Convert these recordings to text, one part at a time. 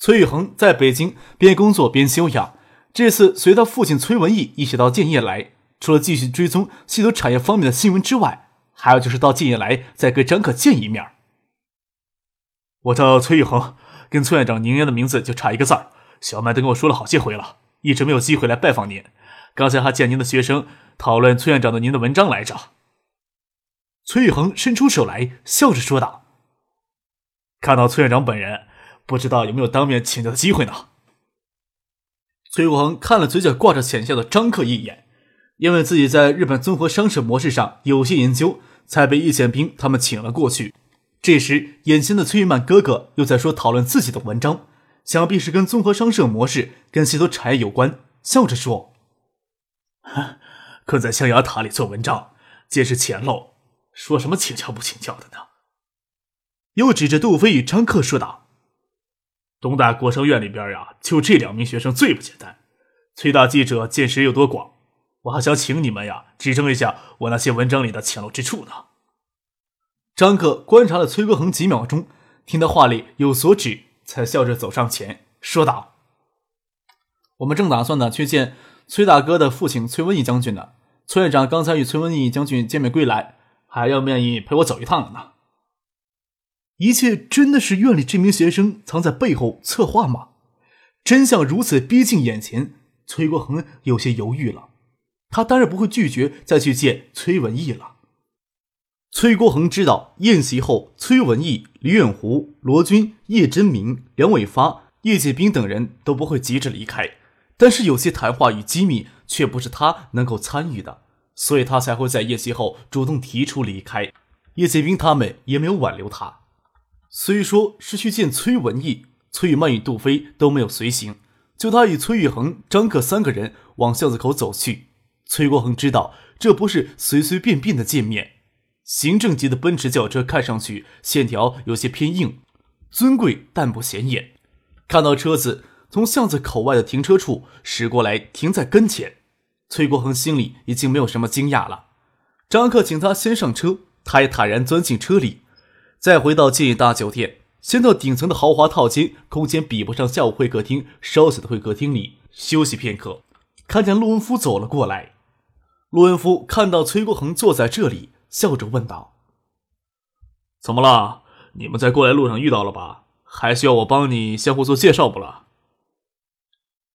崔宇恒在北京边工作边休养。这次随他父亲崔文义一起到建业来，除了继续追踪稀土产业方面的新闻之外，还有就是到建业来再跟张可见一面。我叫崔宇恒，跟崔院长您的名字就差一个字儿。小麦都跟我说了好些回了，一直没有机会来拜访您。刚才还见您的学生讨论崔院长的您的文章来着。崔宇恒伸出手来，笑着说道：“看到崔院长本人。”不知道有没有当面请教的机会呢？崔国恒看了嘴角挂着浅笑的张克一眼，因为自己在日本综合商社模式上有些研究，才被易建兵他们请了过去。这时，眼前的崔玉曼哥哥又在说讨论自己的文章，想必是跟综合商社模式、跟稀土产业有关，笑着说：“困在象牙塔里做文章，皆是浅陋，说什么请教不请教的呢？”又指着杜飞与张克说道。东大国生院里边呀，就这两名学生最不简单。崔大记者见识有多广，我还想请你们呀，指正一下我那些文章里的浅陋之处呢。张克观察了崔国恒几秒钟，听他话里有所指，才笑着走上前说道：“我们正打算呢去见崔大哥的父亲崔文义将军呢。崔院长刚才与崔文义将军见面归来，还要愿意陪我走一趟呢。”一切真的是院里这名学生藏在背后策划吗？真相如此逼近眼前，崔国恒有些犹豫了。他当然不会拒绝再去见崔文义了。崔国恒知道宴席后，崔文义、李远湖、罗军、叶真明、梁伟发、叶剑兵等人都不会急着离开，但是有些谈话与机密却不是他能够参与的，所以他才会在宴席后主动提出离开。叶剑兵他们也没有挽留他。虽说是去见崔文义，崔玉曼与杜飞都没有随行，就他与崔玉恒、张克三个人往巷子口走去。崔国恒知道这不是随随便便的见面。行政级的奔驰轿车看上去线条有些偏硬，尊贵但不显眼。看到车子从巷子口外的停车处驶过来，停在跟前，崔国恒心里已经没有什么惊讶了。张克请他先上车，他也坦然钻进车里。再回到建业大酒店，先到顶层的豪华套间，空间比不上下午会客厅稍小的会客厅里休息片刻。看见陆文夫走了过来，陆文夫看到崔国恒坐在这里，笑着问道：“怎么了？你们在过来路上遇到了吧？还需要我帮你相互做介绍不了？”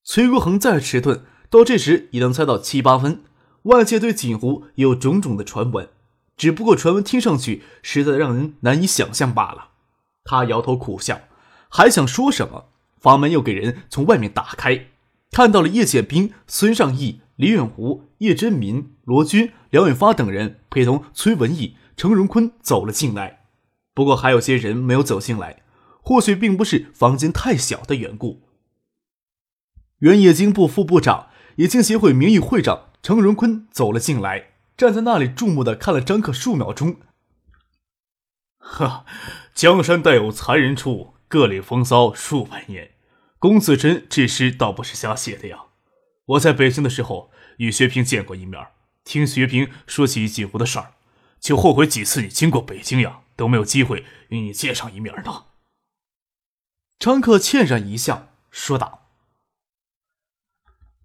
崔国恒再迟钝，到这时已能猜到七八分。外界对锦湖有种种的传闻。只不过传闻听上去实在让人难以想象罢了。他摇头苦笑，还想说什么，房门又给人从外面打开，看到了叶剑兵、孙尚义、李远湖、叶真民、罗军、梁远发等人陪同崔文义、程荣坤走了进来。不过还有些人没有走进来，或许并不是房间太小的缘故。原冶金部副部长、冶金协会名誉会长程荣坤走了进来。站在那里注目的看了张克数秒钟。呵，江山代有才人出，各领风骚数百年。龚自珍这诗倒不是瞎写的呀。我在北京的时候与薛平见过一面，听薛平说起锦湖的事儿，就后悔几次你经过北京呀都没有机会与你见上一面呢。张克歉然一笑，说道：“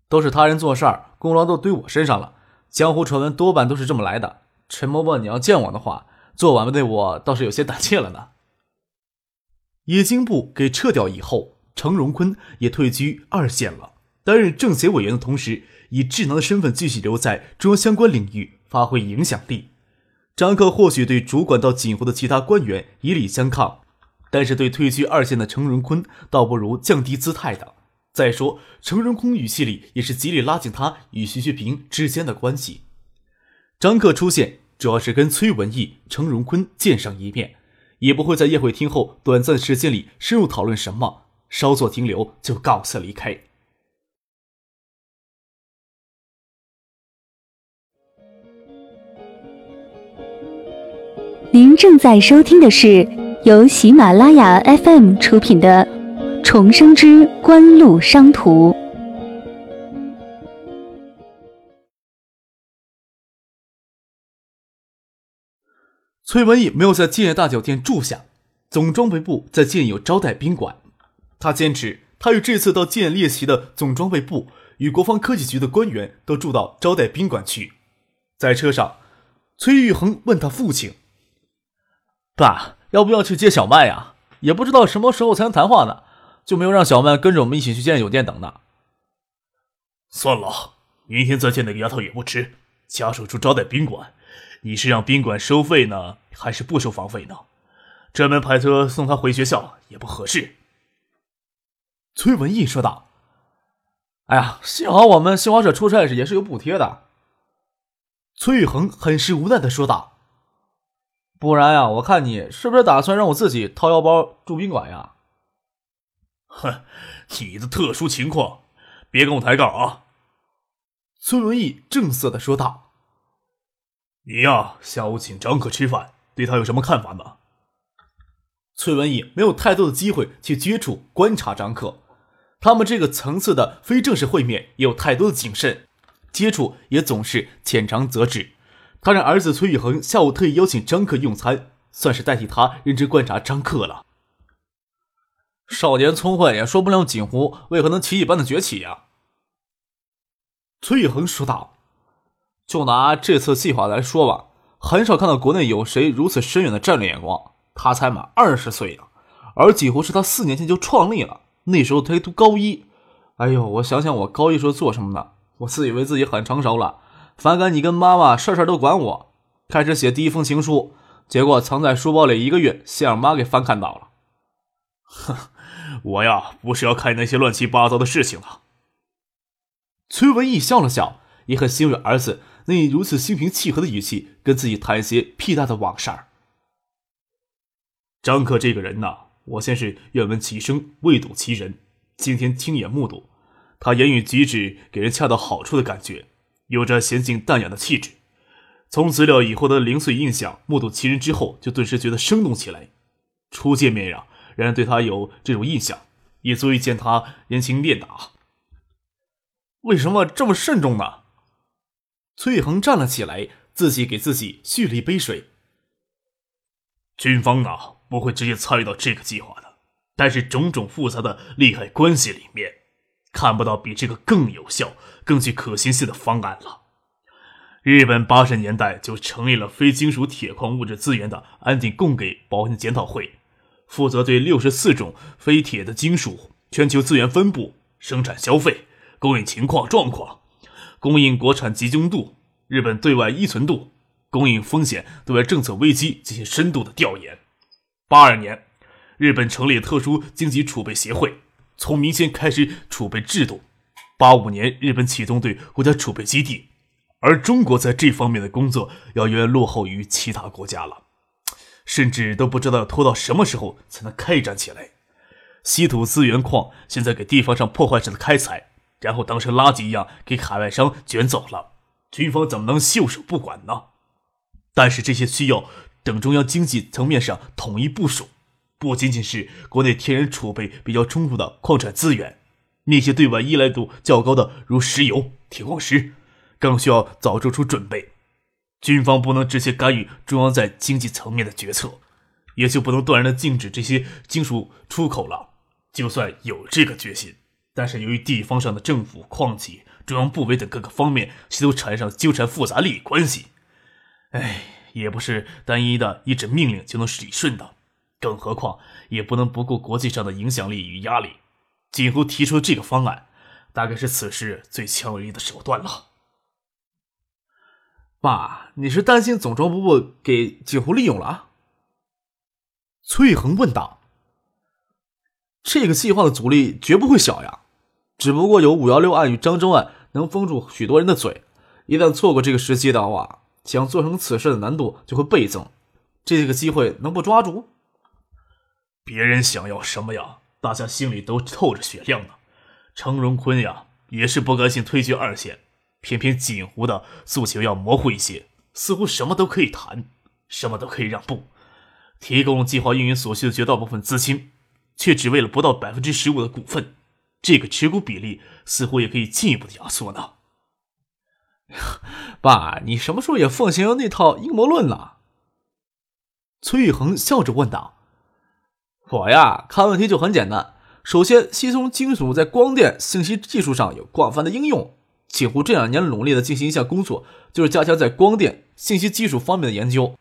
都是他人做事儿，功劳都堆我身上了。”江湖传闻多半都是这么来的。陈伯伯，你要见我的话，做晚辈的我倒是有些胆怯了呢。冶金部给撤掉以后，程荣坤也退居二线了，担任政协委员的同时，以智囊的身份继续留在中央相关领域发挥影响力。张克或许对主管到锦湖的其他官员以礼相抗，但是对退居二线的程荣坤，倒不如降低姿态的。再说，陈荣坤语气里也是极力拉近他与徐学平之间的关系。张克出现，主要是跟崔文义、程荣坤见上一面，也不会在宴会厅后短暂时间里深入讨论什么，稍作停留就告辞离开。您正在收听的是由喜马拉雅 FM 出品的。重生之官路商途》。崔文义没有在建业大酒店住下，总装备部在建有招待宾馆。他坚持，他与这次到建业列席的总装备部与国防科技局的官员都住到招待宾馆去。在车上，崔玉恒问他父亲。爸，要不要去接小麦呀？也不知道什么时候才能谈话呢，就没有让小曼跟着我们一起去建酒店等呢。算了，明天再见那个丫头也不迟。家属住招待宾馆，你是让宾馆收费呢，还是不收房费呢？专门派车送她回学校也不合适。崔文义说道：“哎呀，幸好我们新华社出差时也是有补贴的。”崔宇恒很是无奈的说道。不然呀，我看你是不是打算让我自己掏腰包住宾馆呀？哼，你的特殊情况，别跟我抬杠啊！孙文义正色的说道：“你呀，下午请张克吃饭，对他有什么看法呢？”崔文义没有太多的机会去接触观察张克，他们这个层次的非正式会面也有太多的谨慎，接触也总是浅尝辄止。他让儿子崔宇恒下午特意邀请张克用餐，算是代替他认真观察张克了。少年聪慧，也说不了锦湖为何能奇迹般的崛起呀。崔玉恒说道：“就拿这次计划来说吧，很少看到国内有谁如此深远的战略眼光。他才满二十岁呢，而锦湖是他四年前就创立了，那时候他读高一。哎呦，我想想，我高一时候做什么呢？我自以为自己很成熟了。”反感你跟妈妈事事都管我，开始写第一封情书，结果藏在书包里一个月，先让妈给翻看到了。哼，我呀不是要看那些乱七八糟的事情了。崔文义笑了笑，也很欣慰儿子能以如此心平气和的语气跟自己谈一些屁大的往事儿。张克这个人呐，我先是愿闻其声，未睹其人，今天亲眼目睹，他言语举止给人恰到好处的感觉。有着娴静淡雅的气质，从资料以后的零碎印象，目睹其人之后，就顿时觉得生动起来。初见面呀，让人对他有这种印象，也足以见他人情练达。为什么这么慎重呢？崔恒站了起来，自己给自己续了一杯水。军方啊，不会直接参与到这个计划的，但是种种复杂的利害关系里面。看不到比这个更有效、更具可行性的方案了。日本八十年代就成立了非金属铁矿物质资源的安定供给保险检讨会，负责对六十四种非铁的金属全球资源分布、生产、消费、供应情况状况、供应国产集中度、日本对外依存度、供应风险、对外政策危机进行深度的调研。八二年，日本成立特殊经济储备协会。从民间开始储备制度，八五年日本启动对国家储备基地，而中国在这方面的工作要远远落后于其他国家了，甚至都不知道要拖到什么时候才能开展起来。稀土资源矿现在给地方上破坏式的开采，然后当成垃圾一样给海外商卷走了，军方怎么能袖手不管呢？但是这些需要等中央经济层面上统一部署。不仅仅是国内天然储备比较充足的矿产资源，那些对外依赖度较高的，如石油、铁矿石，更需要早做出准备。军方不能直接干预中央在经济层面的决策，也就不能断然的禁止这些金属出口了。就算有这个决心，但是由于地方上的政府、矿企、中央部委等各个方面系都产生纠缠复杂利益关系，哎，也不是单一的一纸命令就能理顺的。更何况，也不能不顾国际上的影响力与压力。锦湖提出这个方案，大概是此时最强有力的手段了。爸，你是担心总装部部给锦湖利用了？崔恒问道。这个计划的阻力绝不会小呀，只不过有五幺六案与漳州案能封住许多人的嘴，一旦错过这个时机的话，想做成此事的难度就会倍增。这个机会能不抓住？别人想要什么呀？大家心里都透着雪亮呢。程荣坤呀，也是不甘心退居二线，偏偏锦湖的诉求要模糊一些，似乎什么都可以谈。什么都可以让步，提供计划运营所需的绝大部分资金，却只为了不到百分之十五的股份，这个持股比例似乎也可以进一步的压缩呢。爸，你什么时候也奉行那套阴谋论了？崔玉恒笑着问道：“我呀，看问题就很简单。首先，稀松金属在光电信息技术上有广泛的应用。锦湖这两年努力的进行一项工作，就是加强在光电信息技术方面的研究。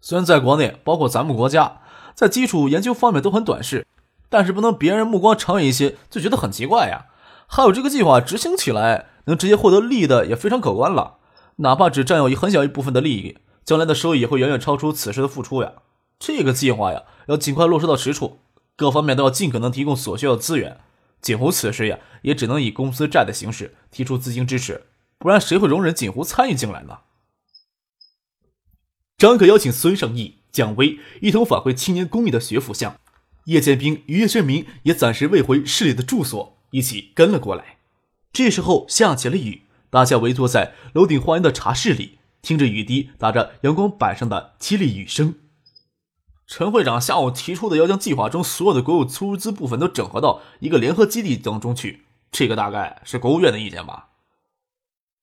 虽然在国内，包括咱们国家，在基础研究方面都很短视，但是不能别人目光长远一些就觉得很奇怪呀。还有这个计划执行起来。”能直接获得利益的也非常可观了，哪怕只占有一很小一部分的利益，将来的收益也会远远超出此时的付出呀。这个计划呀，要尽快落实到实处，各方面都要尽可能提供所需要的资源。锦湖此时呀，也只能以公司债的形式提出资金支持，不然谁会容忍锦湖参与进来呢？张可邀请孙胜义、蒋威一同返回青年公寓的学府巷，叶剑兵与叶振明也暂时未回市里的住所，一起跟了过来。这时候下起了雨，大家围坐在楼顶花园的茶室里，听着雨滴打着阳光板上的凄厉雨声。陈会长下午提出的要将计划中所有的国有出资部分都整合到一个联合基地当中去，这个大概是国务院的意见吧？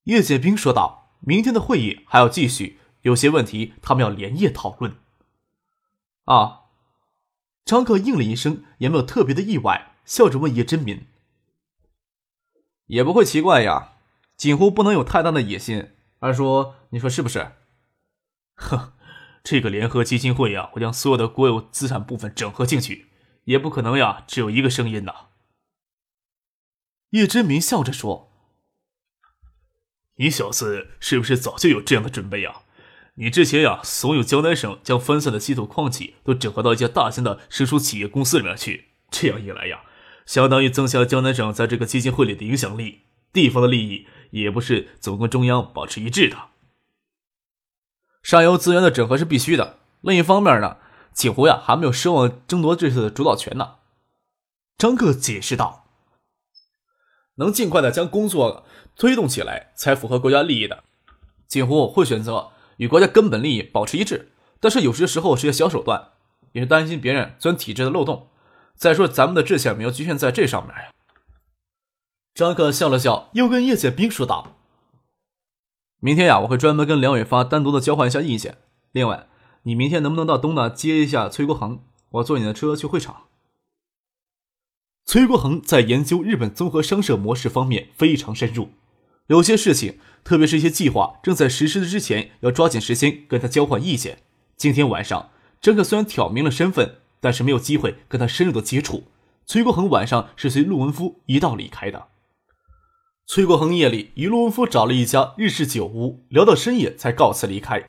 叶剑兵说道：“明天的会议还要继续，有些问题他们要连夜讨论。”啊，张克应了一声，也没有特别的意外，笑着问叶真民。也不会奇怪呀，锦湖不能有太大的野心。二叔，你说是不是？哼，这个联合基金会呀，会将所有的国有资产部分整合进去，也不可能呀，只有一个声音呐。叶真明笑着说：“你小子是不是早就有这样的准备呀？你之前呀，怂恿江南省将分散的稀土矿企都整合到一家大型的生疏企业公司里面去，这样一来呀。”相当于增强江南省在这个基金会里的影响力，地方的利益也不是总跟中央保持一致的。上游资源的整合是必须的。另一方面呢，锦湖呀还没有奢望争夺这次的主导权呢。张克解释道：“能尽快的将工作推动起来，才符合国家利益的。锦湖会选择与国家根本利益保持一致，但是有些时候是些小手段，也是担心别人钻体制的漏洞。”再说，咱们的志向没有局限在这上面呀。张克笑了笑，又跟叶剑兵说道：“明天呀，我会专门跟梁伟发单独的交换一下意见。另外，你明天能不能到东大接一下崔国恒？我坐你的车去会场。”崔国恒在研究日本综合商社模式方面非常深入，有些事情，特别是一些计划正在实施的之前，要抓紧时间跟他交换意见。今天晚上，张克虽然挑明了身份。但是没有机会跟他深入的接触。崔国恒晚上是随陆文夫一道离开的。崔国恒夜里与陆文夫找了一家日式酒屋，聊到深夜才告辞离开。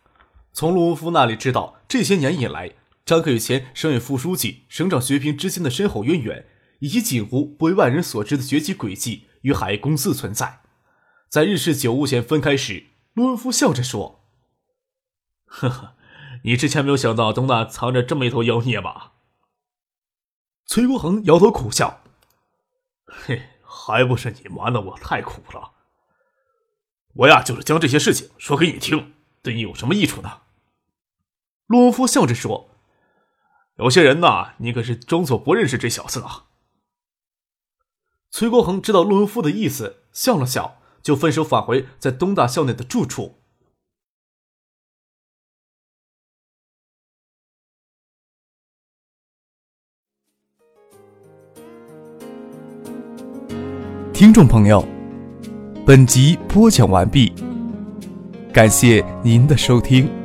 从陆文夫那里知道，这些年以来，张克与前省委副书记、省长薛平之间的深厚渊源，以及锦湖不为外人所知的崛起轨迹与海公司存在。在日式酒屋前分开时，陆文夫笑着说：“呵呵，你之前没有想到东大藏着这么一头妖孽吧？”崔国恒摇头苦笑：“嘿，还不是你瞒的我太苦了。我呀，就是将这些事情说给你听，对你有什么益处呢？”陆文夫笑着说：“有些人呐，你可是装作不认识这小子啊。”崔国恒知道陆文夫的意思，笑了笑，就分手返回在东大校内的住处。听众朋友，本集播讲完毕，感谢您的收听。